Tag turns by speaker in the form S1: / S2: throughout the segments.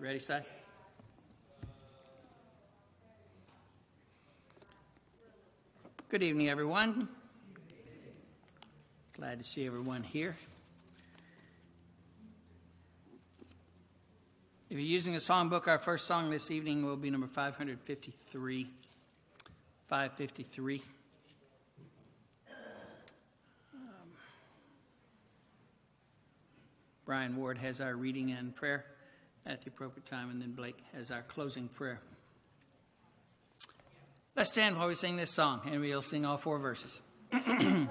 S1: Ready, set? Good evening, everyone. Glad to see everyone here. If you're using a songbook, our first song this evening will be number 553. 553. Um, Brian Ward has our reading and prayer at the appropriate time, and then Blake has our closing prayer. Let's stand while we sing this song, and we'll sing all four verses.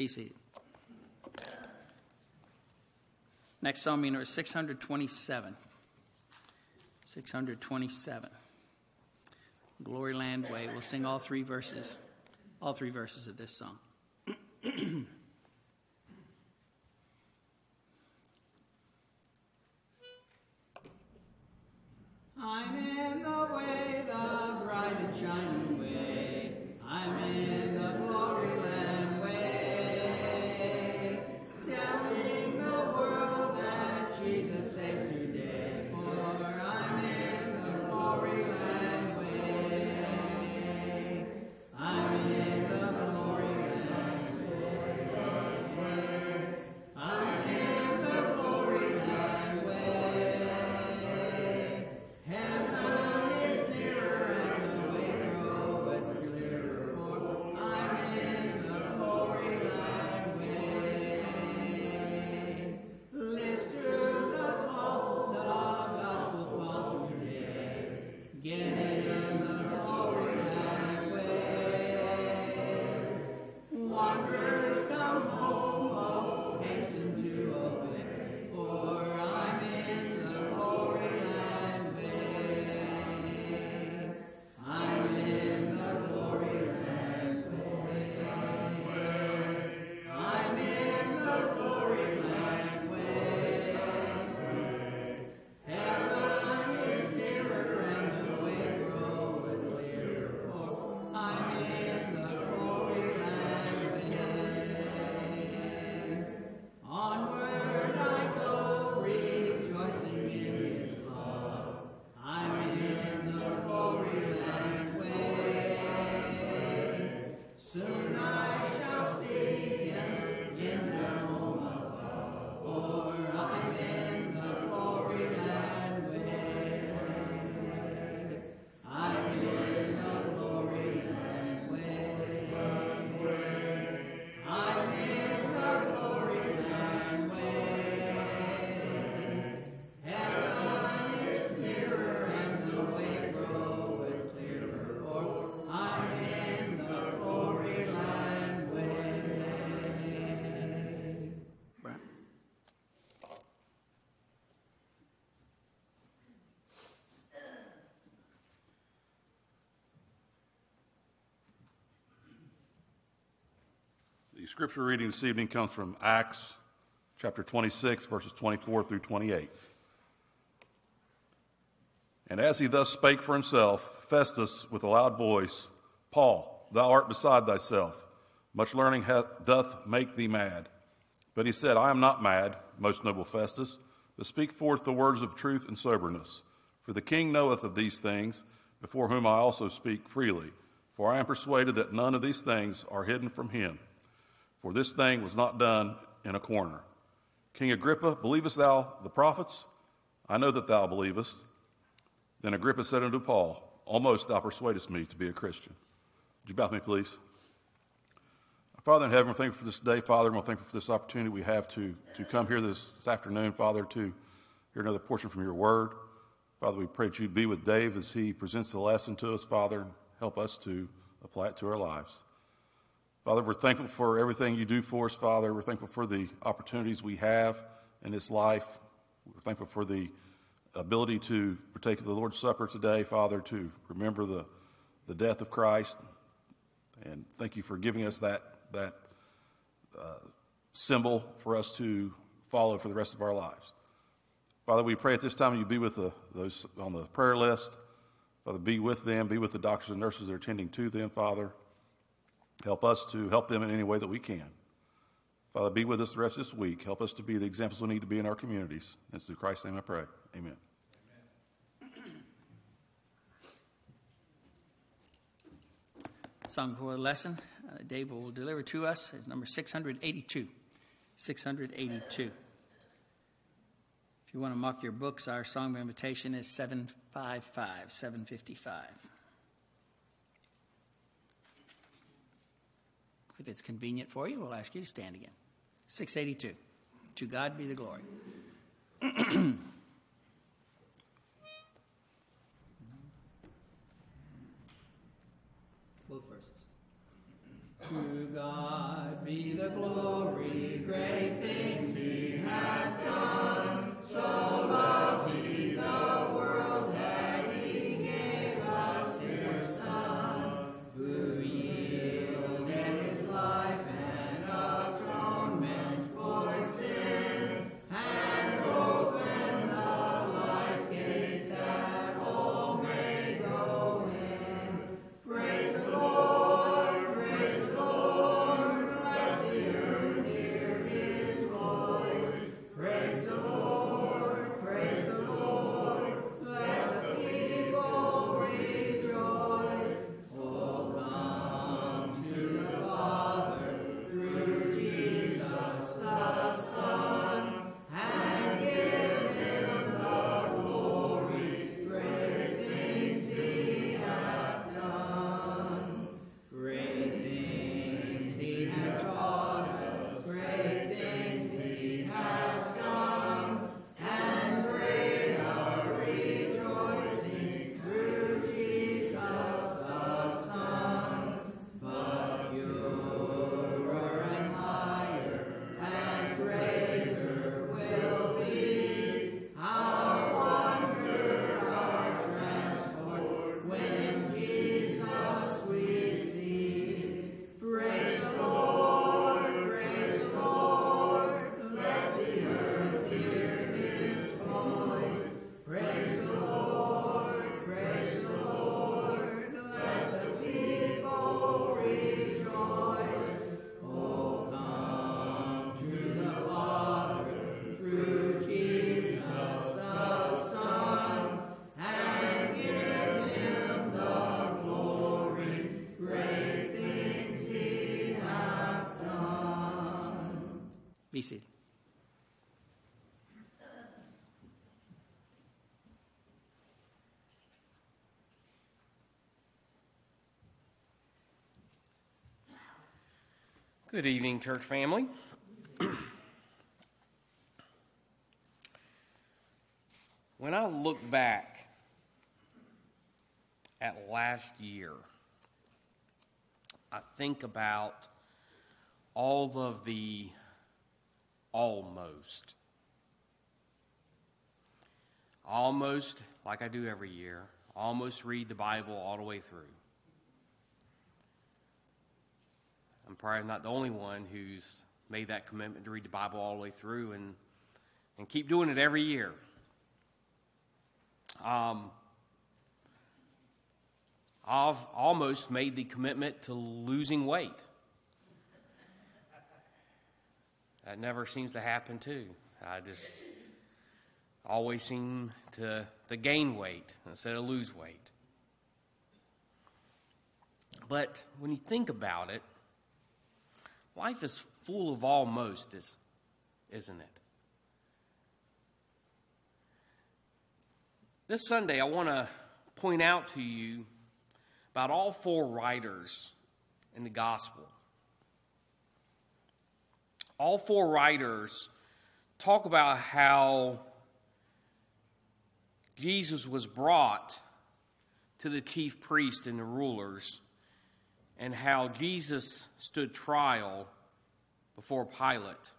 S1: Be seated. Next psalm number 627. 627. Glory Land Way. We'll sing all three verses, all three verses of this song.
S2: Scripture reading this evening comes from Acts chapter 26, verses 24 through 28. And as he thus spake for himself, Festus with a loud voice, Paul, thou art beside thyself. Much learning hath, doth make thee mad. But he said, I am not mad, most noble Festus, but speak forth the words of truth and soberness. For the king knoweth of these things, before whom I also speak freely. For I am persuaded that none of these things are hidden from him for this thing was not done in a corner. King Agrippa, believest thou the prophets? I know that thou believest. Then Agrippa said unto Paul, Almost thou persuadest me to be a Christian. Would you bow with me, please? Father in heaven, we're thankful for this day, Father, and we're thankful for this opportunity we have to, to come here this, this afternoon, Father, to hear another portion from your word. Father, we pray that you be with Dave as he presents the lesson to us, Father, and help us to apply it to our lives. Father, we're thankful for everything you do for us, Father. We're thankful for the opportunities we have in this life. We're thankful for the ability to partake of the Lord's Supper today, Father, to remember the, the death of Christ. And thank you for giving us that that uh, symbol for us to follow for the rest of our lives. Father, we pray at this time you be with the, those on the prayer list. Father, be with them, be with the doctors and nurses that are attending to them, Father. Help us to help them in any way that we can. Father, be with us the rest of this week. Help us to be the examples we need to be in our communities. It's through Christ's name I pray. Amen.
S1: Song for the lesson, uh, Dave will deliver to us is number 682. 682. If you want to mark your books, our song of invitation is 755, 755. If it's convenient for you, we'll ask you to stand again. 682. To God be the glory. Both verses. To God be the glory, great things He hath done. So loved
S3: Good evening, church family. when I look back at last year, I think about all of the almost. Almost, like I do every year, almost read the Bible all the way through. I'm probably not the only one who's made that commitment to read the Bible all the way through and, and keep doing it every year. Um, I've almost made the commitment to losing weight. That never seems to happen, too. I just always seem to, to gain weight instead of lose weight. But when you think about it, life is full of almost, isn't it? This Sunday, I want to point out to you about all four writers in the gospel. All four writers talk about how Jesus was brought to the chief priest and the rulers, and how Jesus stood trial before Pilate,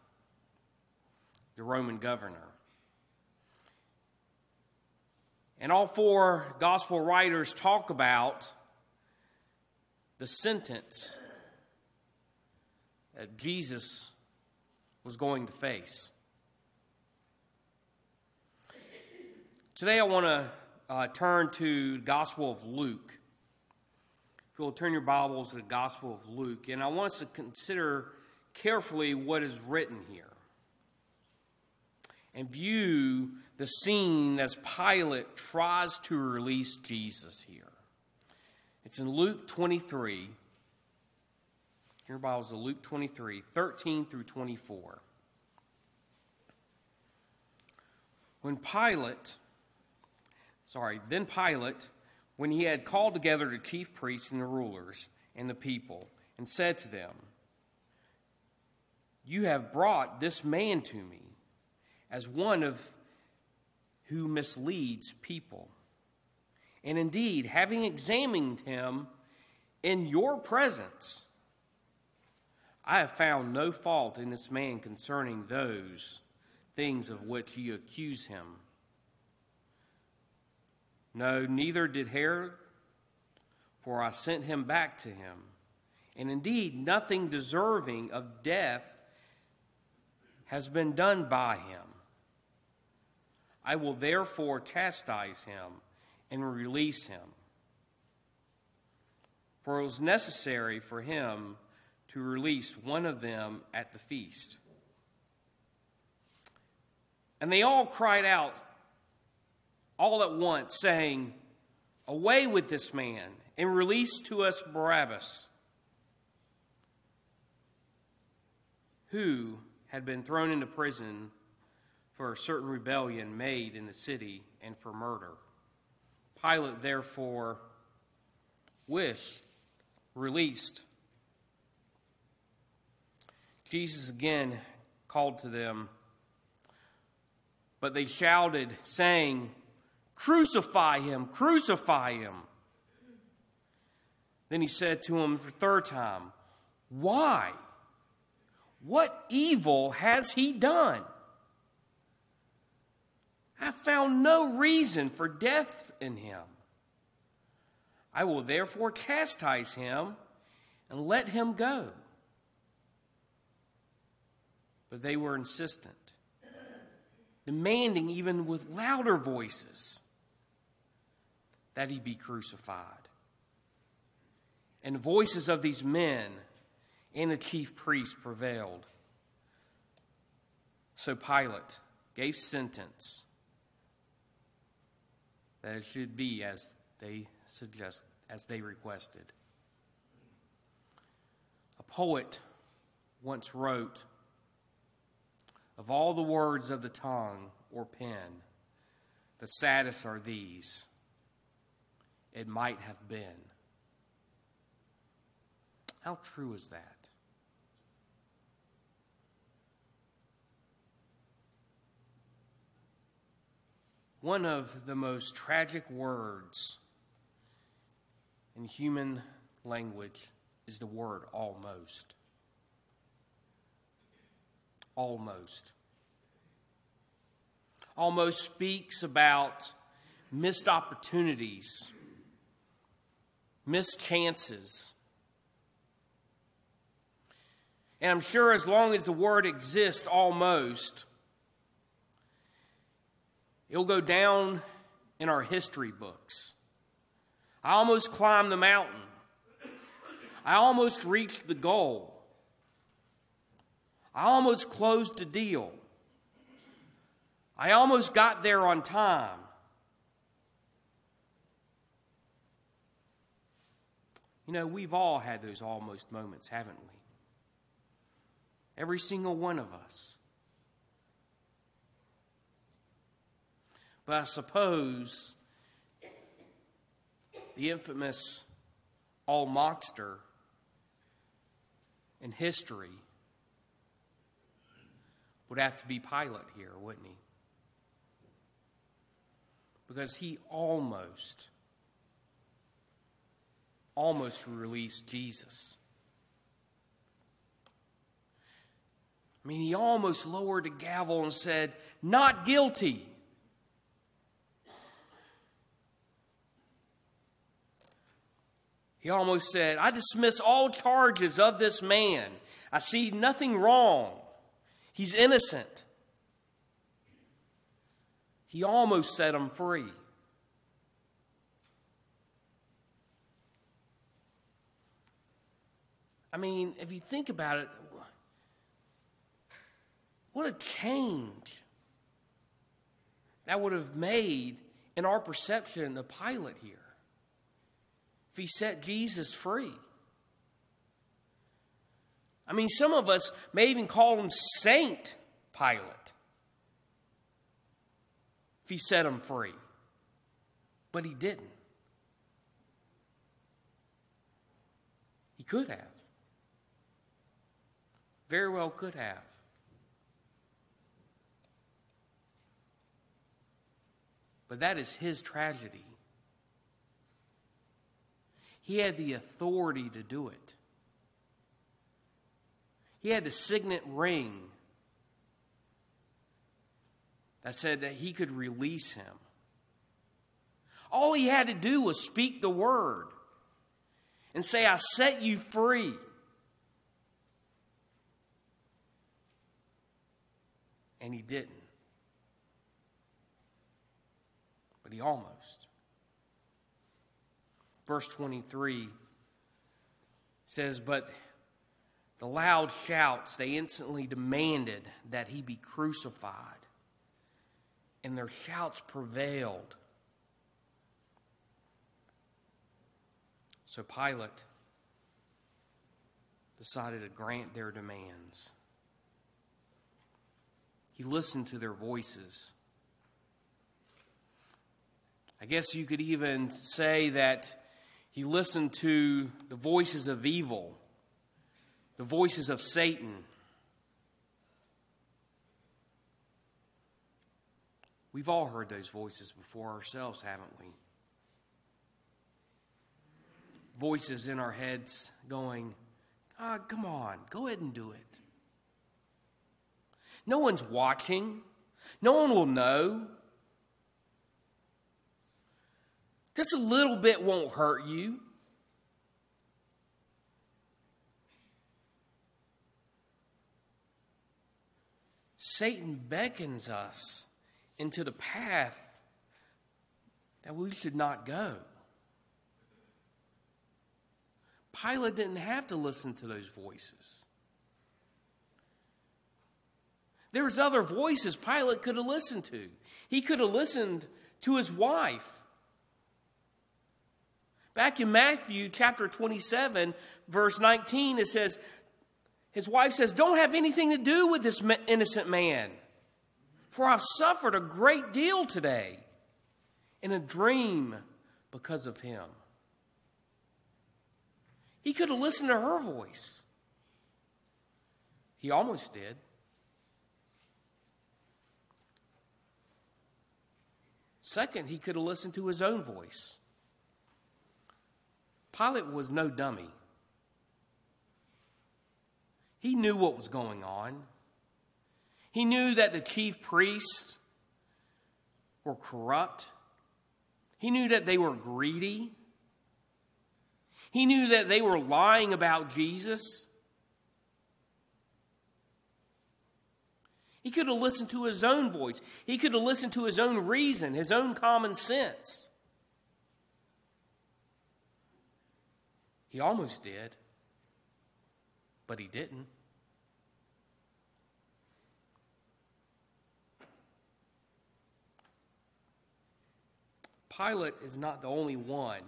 S3: the Roman governor. And all four gospel writers talk about the sentence that Jesus was going to face. Today I want to uh, turn to the Gospel of Luke. You'll turn your Bibles to the Gospel of Luke, and I want us to consider carefully what is written here and view the scene as Pilate tries to release Jesus here. It's in Luke 23. Your Bibles to Luke 23, 13 through 24. When Pilate, sorry, then Pilate, when he had called together the chief priests and the rulers and the people, and said to them, You have brought this man to me as one of who misleads people. And indeed, having examined him in your presence, I have found no fault in this man concerning those things of which you accuse him. No, neither did Herod, for I sent him back to him. And indeed, nothing deserving of death has been done by him. I will therefore chastise him and release him. For it was necessary for him to release one of them at the feast. And they all cried out all at once, saying, Away with this man, and release to us Barabbas, who had been thrown into prison for a certain rebellion made in the city and for murder. Pilate therefore wished released. Jesus again called to them, but they shouted, saying, Crucify him, crucify him. Then he said to him for the third time, Why? What evil has he done? I found no reason for death in him. I will therefore chastise him and let him go. But they were insistent, demanding even with louder voices that he be crucified. And the voices of these men and the chief priests prevailed. So Pilate gave sentence that it should be as they suggest as they requested. A poet once wrote of all the words of the tongue or pen, the saddest are these it might have been. How true is that? One of the most tragic words in human language is the word almost. Almost. Almost speaks about missed opportunities, missed chances. And I'm sure as long as the word exists, almost, it'll go down in our history books I almost climbed the mountain. I almost reached the goal. I almost closed the deal. I almost got there on time. You know, we've all had those almost moments, haven't we? Every single one of us. But I suppose the infamous all mockster in history would have to be Pilate here, wouldn't he? Because he almost, almost released Jesus. I mean, he almost lowered the gavel and said, Not guilty. He almost said, I dismiss all charges of this man. I see nothing wrong. He's innocent. He almost set him free. I mean, if you think about it, what a change that would have made in our perception of Pilate here if he set Jesus free. I mean, some of us may even call him Saint Pilate if he set him free, but he didn't. He could have. Very well could have. But that is his tragedy. He had the authority to do it. He had the signet ring that said that he could release him. All he had to do was speak the word and say, I set you free. And he didn't. But he almost verse 23 says, But the loud shouts, they instantly demanded that he be crucified. And their shouts prevailed. So Pilate decided to grant their demands. He listened to their voices. I guess you could even say that he listened to the voices of evil, the voices of Satan. We've all heard those voices before ourselves, haven't we? Voices in our heads going, God, ah, come on, go ahead and do it. No one's watching, no one will know. Just a little bit won't hurt you. Satan beckons us into the path that we should not go. Pilate didn't have to listen to those voices. There was other voices Pilate could have listened to. He could have listened to his wife. Back in Matthew chapter 27, verse 19, it says, his wife says, Don't have anything to do with this innocent man, for I've suffered a great deal today in a dream because of him. He could have listened to her voice. He almost did. Second, he could have listened to his own voice. Pilate was no dummy. He knew what was going on. He knew that the chief priests were corrupt. He knew that they were greedy. He knew that they were lying about Jesus. He could have listened to his own voice. He could have listened to his own reason, his own common sense. He almost did, but he didn't. Pilate is not the only one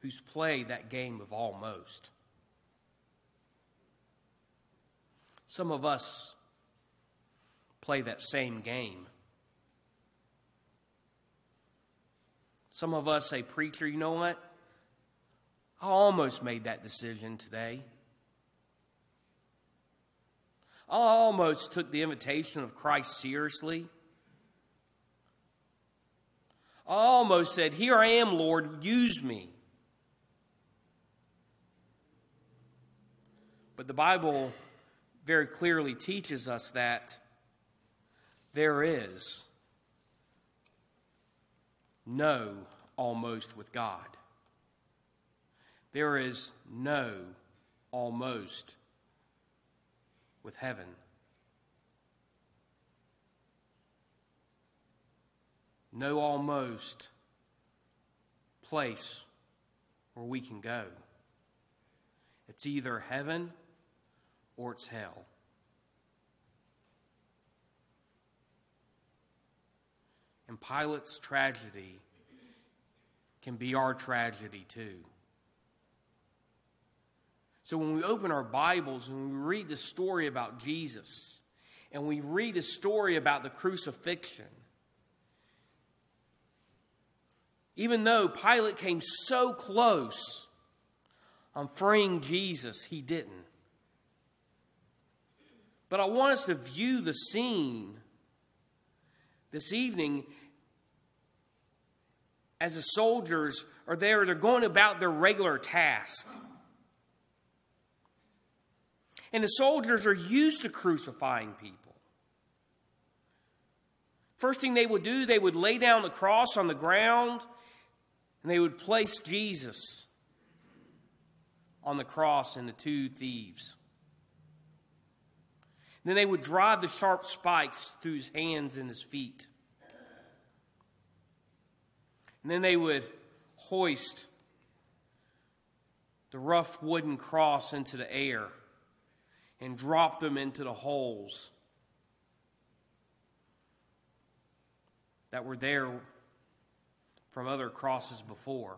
S3: who's played that game of almost. Some of us play that same game. Some of us say, Preacher, you know what? I almost made that decision today. I almost took the invitation of Christ seriously. I almost said, Here I am, Lord, use me. But the Bible very clearly teaches us that there is no almost with God. There is no almost with heaven. No almost place where we can go. It's either heaven or it's hell. And Pilate's tragedy can be our tragedy too. So when we open our Bibles and we read the story about Jesus and we read the story about the crucifixion, even though Pilate came so close on freeing Jesus, he didn't. But I want us to view the scene this evening as the soldiers are there, they're going about their regular task. And the soldiers are used to crucifying people. First thing they would do, they would lay down the cross on the ground and they would place Jesus on the cross and the two thieves. Then they would drive the sharp spikes through his hands and his feet. And then they would hoist the rough wooden cross into the air and drop them into the holes that were there from other crosses before.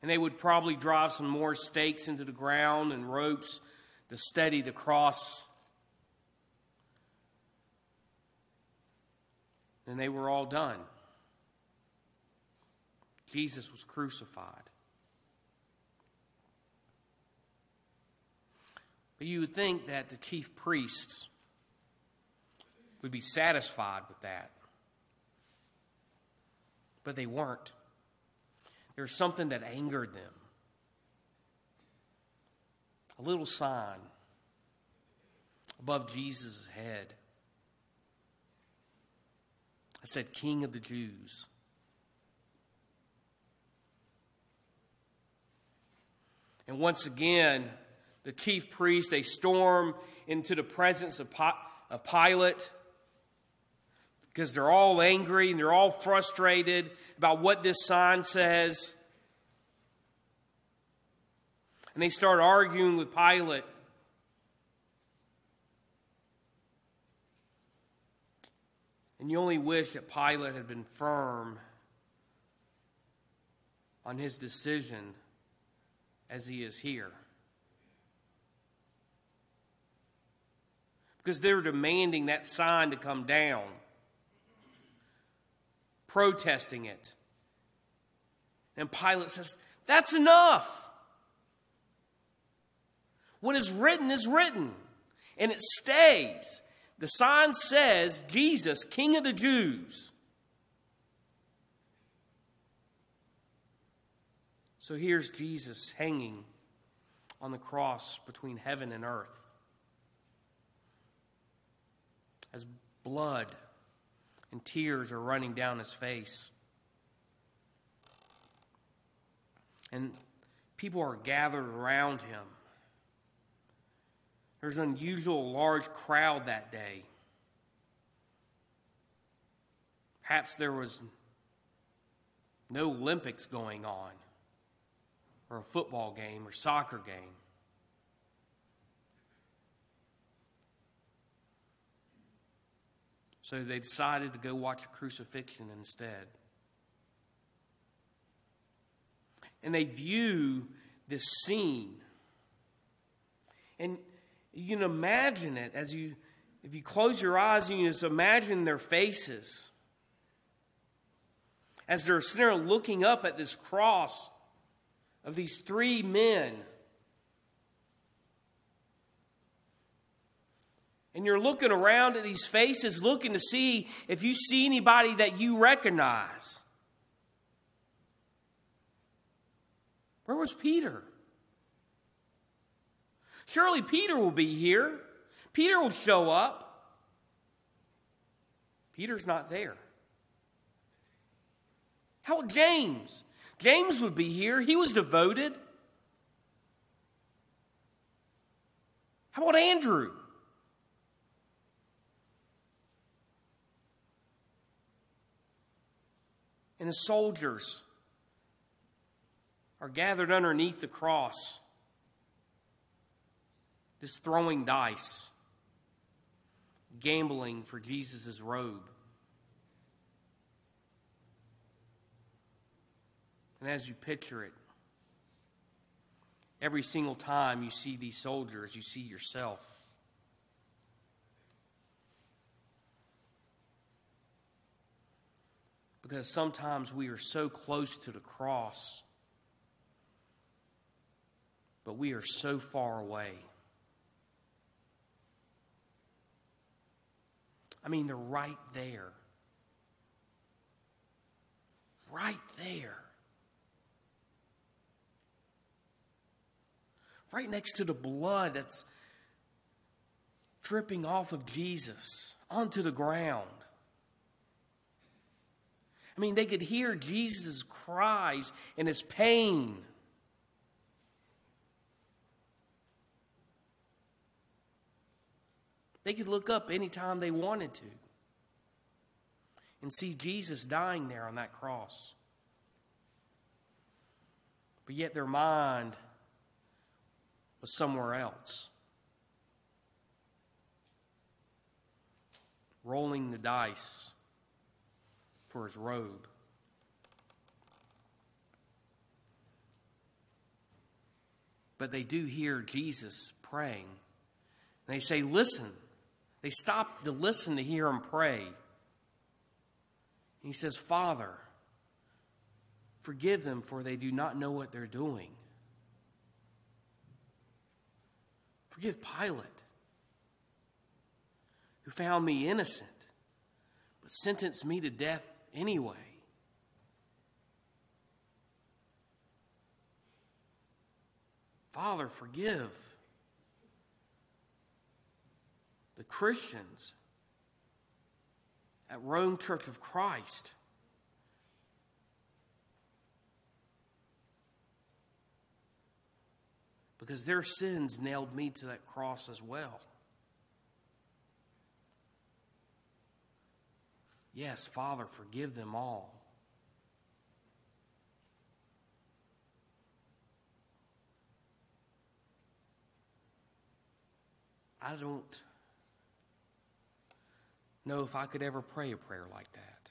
S3: And they would probably drive some more stakes into the ground and ropes to steady the cross. And they were all done. Jesus was crucified. But you would think that the chief priests would be satisfied with that. But they weren't. There was something that angered them. A little sign above Jesus' head that said, King of the Jews. And once again, the chief priests, they storm into the presence of Pilate because they're all angry and they're all frustrated about what this sign says. And they start arguing with Pilate. And you only wish that Pilate had been firm on his decision as he is here. Because they're demanding that sign to come down protesting it. And Pilate says, That's enough. What is written is written, and it stays. The sign says, Jesus, King of the Jews. So here's Jesus hanging on the cross between heaven and earth. As blood and tears are running down his face. And people are gathered around him. There's an unusual large crowd that day. Perhaps there was no Olympics going on, or a football game or soccer game. So they decided to go watch a crucifixion instead. And they view this scene. And you can imagine it as you, if you close your eyes and you just imagine their faces as they're sitting there looking up at this cross of these three men. And you're looking around at these faces, looking to see if you see anybody that you recognize. Where was Peter? Surely Peter will be here. Peter will show up. Peter's not there. How about James? James would be here. He was devoted. How about Andrew? And the soldiers are gathered underneath the cross, just throwing dice, gambling for Jesus' robe. And as you picture it, every single time you see these soldiers, you see yourself. Because sometimes we are so close to the cross, but we are so far away. I mean, they're right there. Right there. right next to the blood that's dripping off of Jesus onto the ground. I mean, they could hear Jesus' cries and his pain. They could look up anytime they wanted to and see Jesus dying there on that cross. But yet their mind was somewhere else. Rolling the dice for his robe. But they do hear Jesus praying. And they say, Listen. They stop to listen to hear him pray. He says, Father, forgive them, for they do not know what they're doing. Forgive Pilate, who found me innocent, but sentenced me to death anyway. Father, forgive the Christians at Rome Church of Christ because their sins nailed me to that cross as well. Yes, Father, forgive them all. I don't know if I could ever pray a prayer like that.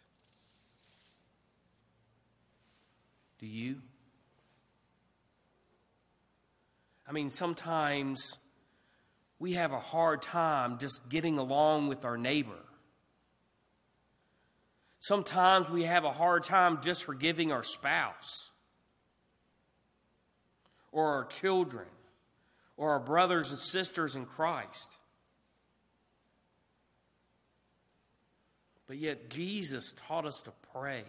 S3: Do you? I mean, sometimes we have a hard time just getting along with our neighbor. Sometimes we have a hard time just forgiving our spouse or our children or our brothers and sisters in Christ. But yet, Jesus taught us to pray.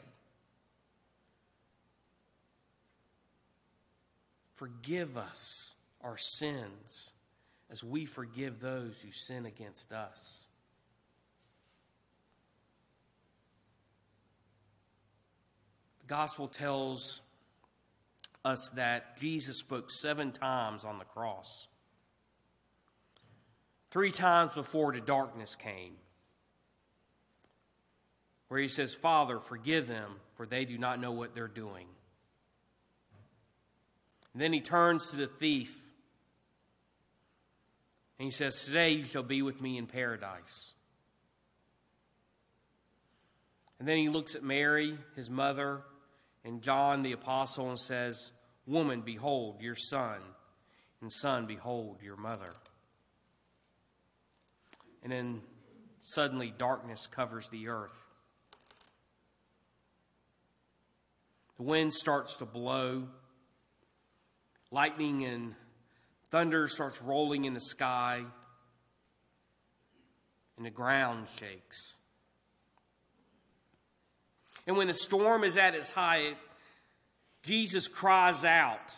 S3: Forgive us our sins as we forgive those who sin against us. The gospel tells us that Jesus spoke seven times on the cross. Three times before the darkness came. where he says, Father, forgive them, for they do not know what they're doing. And then he turns to the thief and he says, Today you shall be with me in paradise. And then he looks at Mary, his mother, and John the apostle says, Woman, behold your son, and son, behold your mother. And then suddenly darkness covers the earth. The wind starts to blow. Lightning and thunder starts rolling in the sky. And the ground shakes. And when the storm is at its height, Jesus cries out.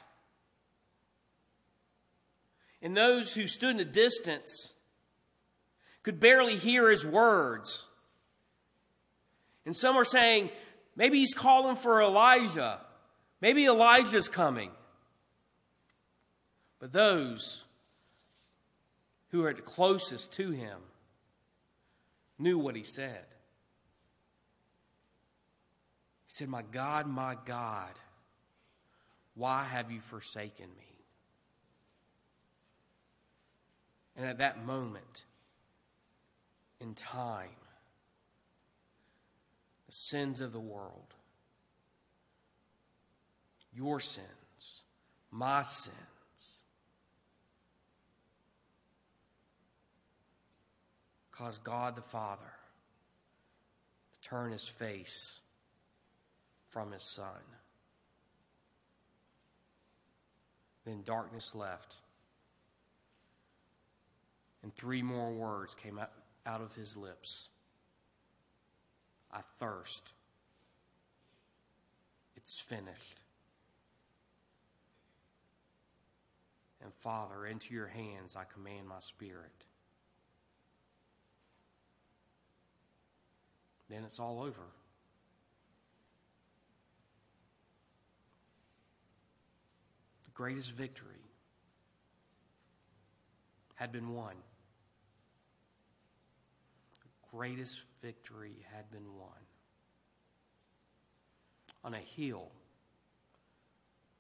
S3: And those who stood in a distance could barely hear his words. And some are saying, maybe he's calling for Elijah. Maybe Elijah's coming. But those who are closest to him knew what he said. He said, My God, my God, why have you forsaken me? And at that moment in time, the sins of the world, your sins, my sins, caused God the Father to turn his face from his son. Then darkness left, and three more words came out, out of his lips I thirst. It's finished. And Father, into your hands I command my spirit. Then it's all over. Greatest victory had been won. The greatest victory had been won. On a hill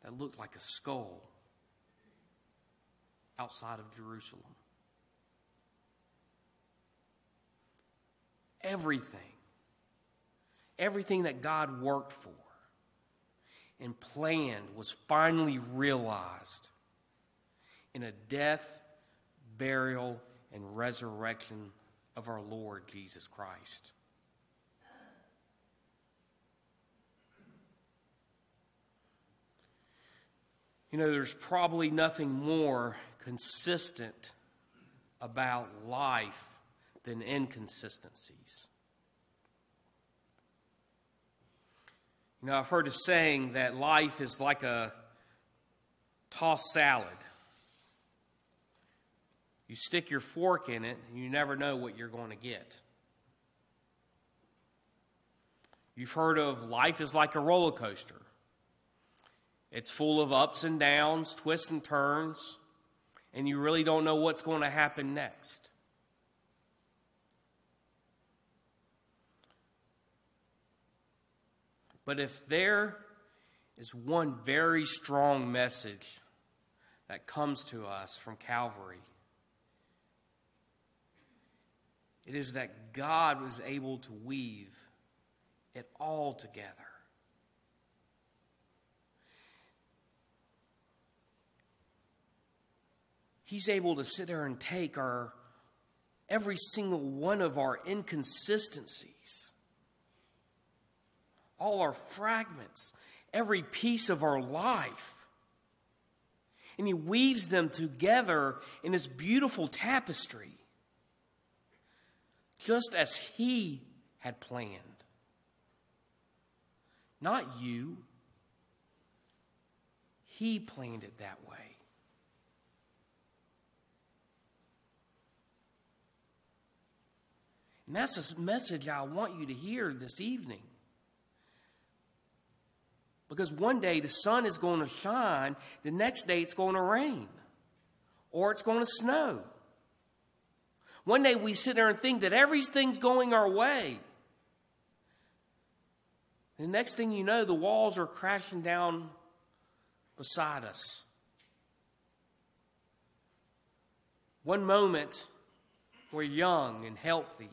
S3: that looked like a skull outside of Jerusalem. Everything, everything that God worked for and planned was finally realized in a death, burial, and resurrection of our Lord Jesus Christ. You know, there's probably nothing more consistent about life than inconsistencies. You know, I've heard a saying that life is like a tossed salad. You stick your fork in it, and you never know what you're going to get. You've heard of life is like a roller coaster. It's full of ups and downs, twists and turns, and you really don't know what's going to happen next. But if there is one very strong message that comes to us from Calvary, it is that God was able to weave it all together. He's able to sit there and take our every single one of our inconsistencies all our fragments, every piece of our life. And he weaves them together in this beautiful tapestry, just as he had planned. Not you. He planned it that way. And that's a message I want you to hear this evening. Because one day the sun is going to shine, the next day it's going to rain, or it's going to snow. One day we sit there and think that everything's going our way. The next thing you know, the walls are crashing down beside us. One moment, we're young and healthy.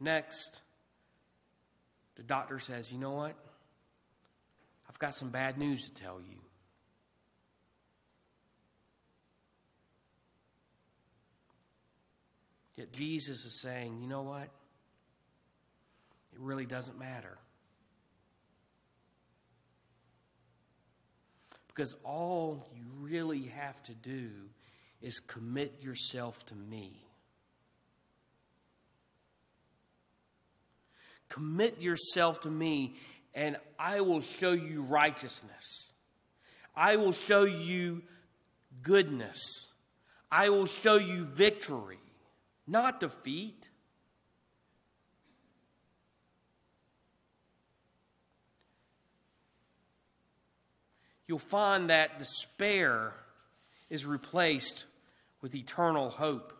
S3: Next, the doctor says, You know what? I've got some bad news to tell you. Yet Jesus is saying, You know what? It really doesn't matter. Because all you really have to do is commit yourself to me. Commit yourself to me, and I will show you righteousness. I will show you goodness. I will show you victory, not defeat. you'll find that despair is replaced with eternal hope.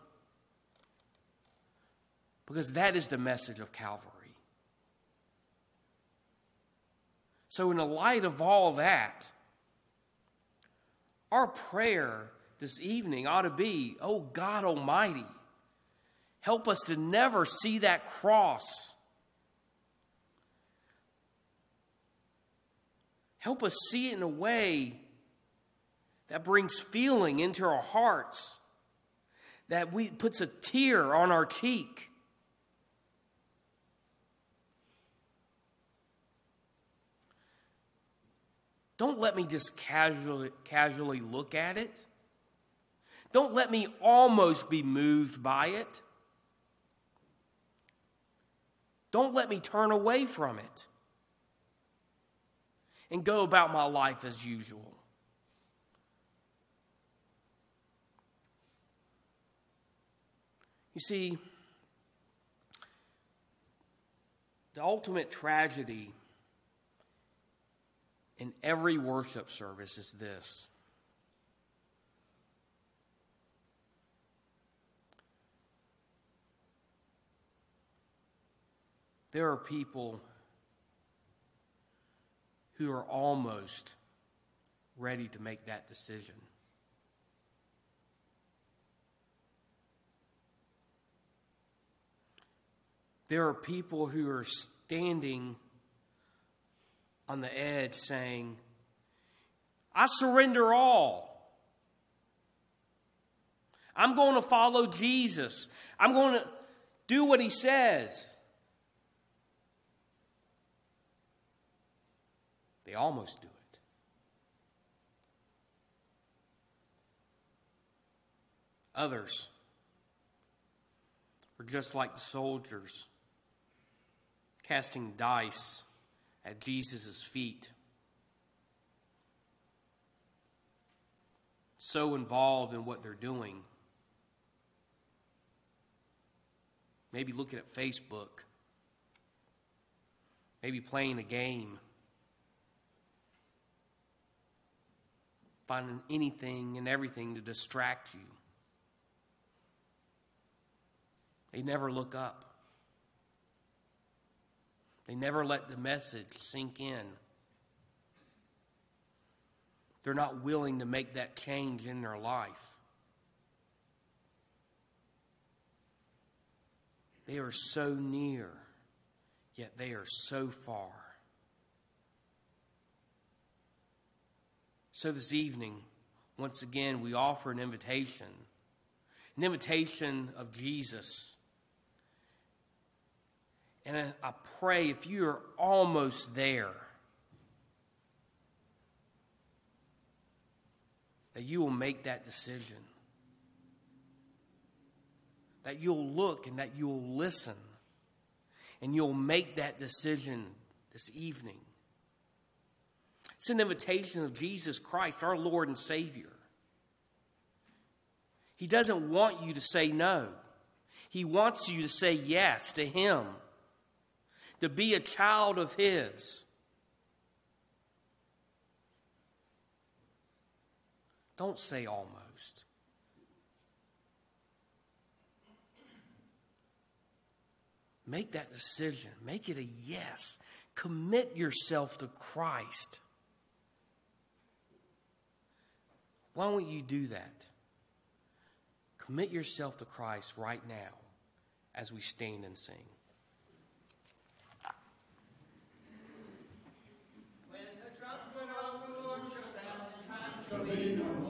S3: Because that is the message of Calvary. So, in the light of all that, our prayer this evening ought to be, Oh God Almighty, help us to never see that cross Help us see it in a way that brings feeling into our hearts, that we puts a tear on our cheek. Don't let me just casually, casually look at it. Don't let me almost be moved by it. Don't let me turn away from it and go about my life as usual. You see, the ultimate tragedy in every worship service is this. There are people who are almost ready to make that decision. There are people who are standing on the edge saying, I surrender all. I'm going to follow Jesus. I'm going to do what he says. They almost do it. Others are just like the soldiers casting dice at Jesus' feet. So involved in what they're doing. Maybe looking at Facebook. Maybe playing a game. finding anything and everything to distract you. They never look up. They never let the message sink in. They're not willing to make that change in their life. They are so near, yet they are so far. So this evening, once again, we offer an invitation an invitation of Jesus. And I pray if you are almost there, that you will make that decision. That you'll look and that you'll listen. And you'll make that decision this evening. It's an invitation of Jesus Christ, our Lord and Savior. He doesn't want you to say no. He wants you to say yes to Him, to be a child of His. Don't say almost. Make that decision. Make it a yes. Commit yourself to Christ. Why won't you do that? Commit yourself to Christ right now as we stand and sing.
S1: When the trumpet of the Lord shall sound, and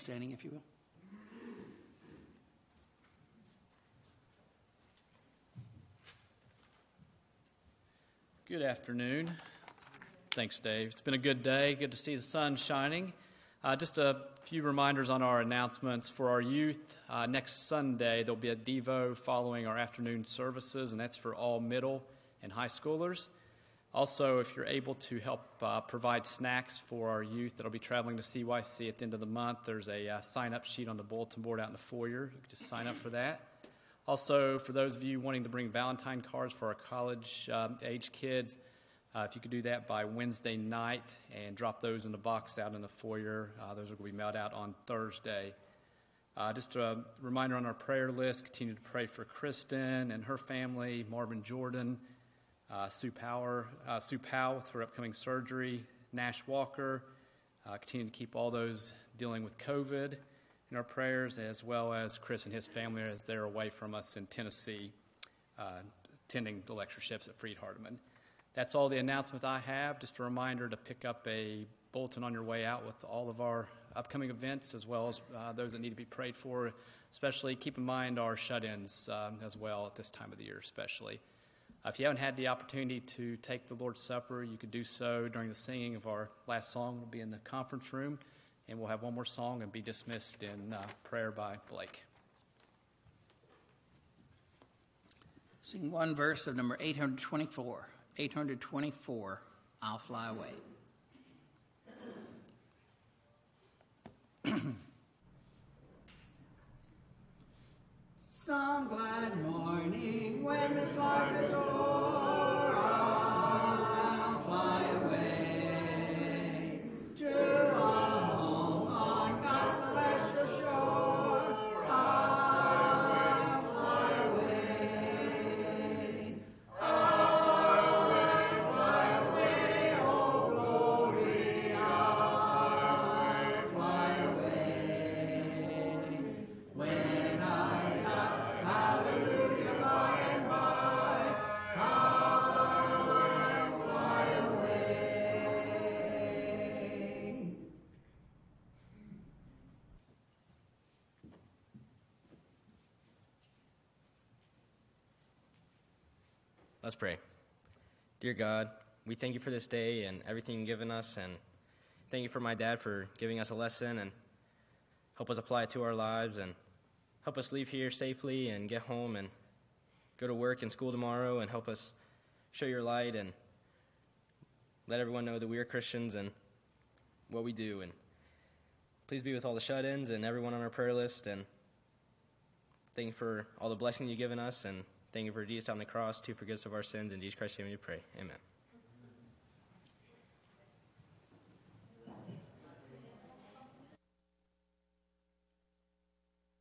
S4: standing, if you will.
S5: Good afternoon. Thanks, Dave. It's been a good day. Good to see the sun shining. Uh, just a few reminders on our announcements for our youth. Uh, next Sunday, there'll be a Devo following our afternoon services, and that's for all middle and high schoolers. Also, if you're able to help uh, provide snacks for our youth that'll be traveling to CYC at the end of the month, there's a uh, sign up sheet on the bulletin board out in the foyer. You can just sign up for that. Also, for those of you wanting to bring Valentine cards for our college um, age kids, uh, if you could do that by Wednesday night and drop those in the box out in the foyer, uh, those are going to be mailed out on Thursday. Uh, just a reminder on our prayer list continue to pray for Kristen and her family, Marvin Jordan, uh, Sue, Power, uh, Sue Powell with her upcoming surgery, Nash Walker. Uh, continue to keep all those dealing with COVID in our prayers, as well as Chris and his family as they're away from us in Tennessee, uh, attending the lectureships at Freed Hardeman. That's all the announcement I have. Just a reminder to pick up a bulletin on your way out with all of our upcoming events, as well as uh, those that need to be prayed for. Especially keep in mind our shut-ins um, as well at this time of the year, especially. If you haven't had the opportunity to take the Lord's Supper, you could do so during the singing of our last song. We'll be in the conference room, and we'll have one more song and be dismissed in uh, prayer by Blake.
S4: Sing one verse of number 824. 824, I'll Fly Away.
S1: Some glad morning when this life is o'er,
S6: pray. Dear God, we thank you for this day and everything you've given us, and thank you for my dad for giving us a lesson and help us apply it to our lives and help us leave here safely and get home and go to work and school tomorrow and help us show your light and let everyone know that we are Christians and what we do. And please be with all the shut ins and everyone on our prayer list. And thank you for all the blessing you've given us. And thank you for Jesus on the cross to forgive us of our sins. In Jesus Christ's name we pray. Amen.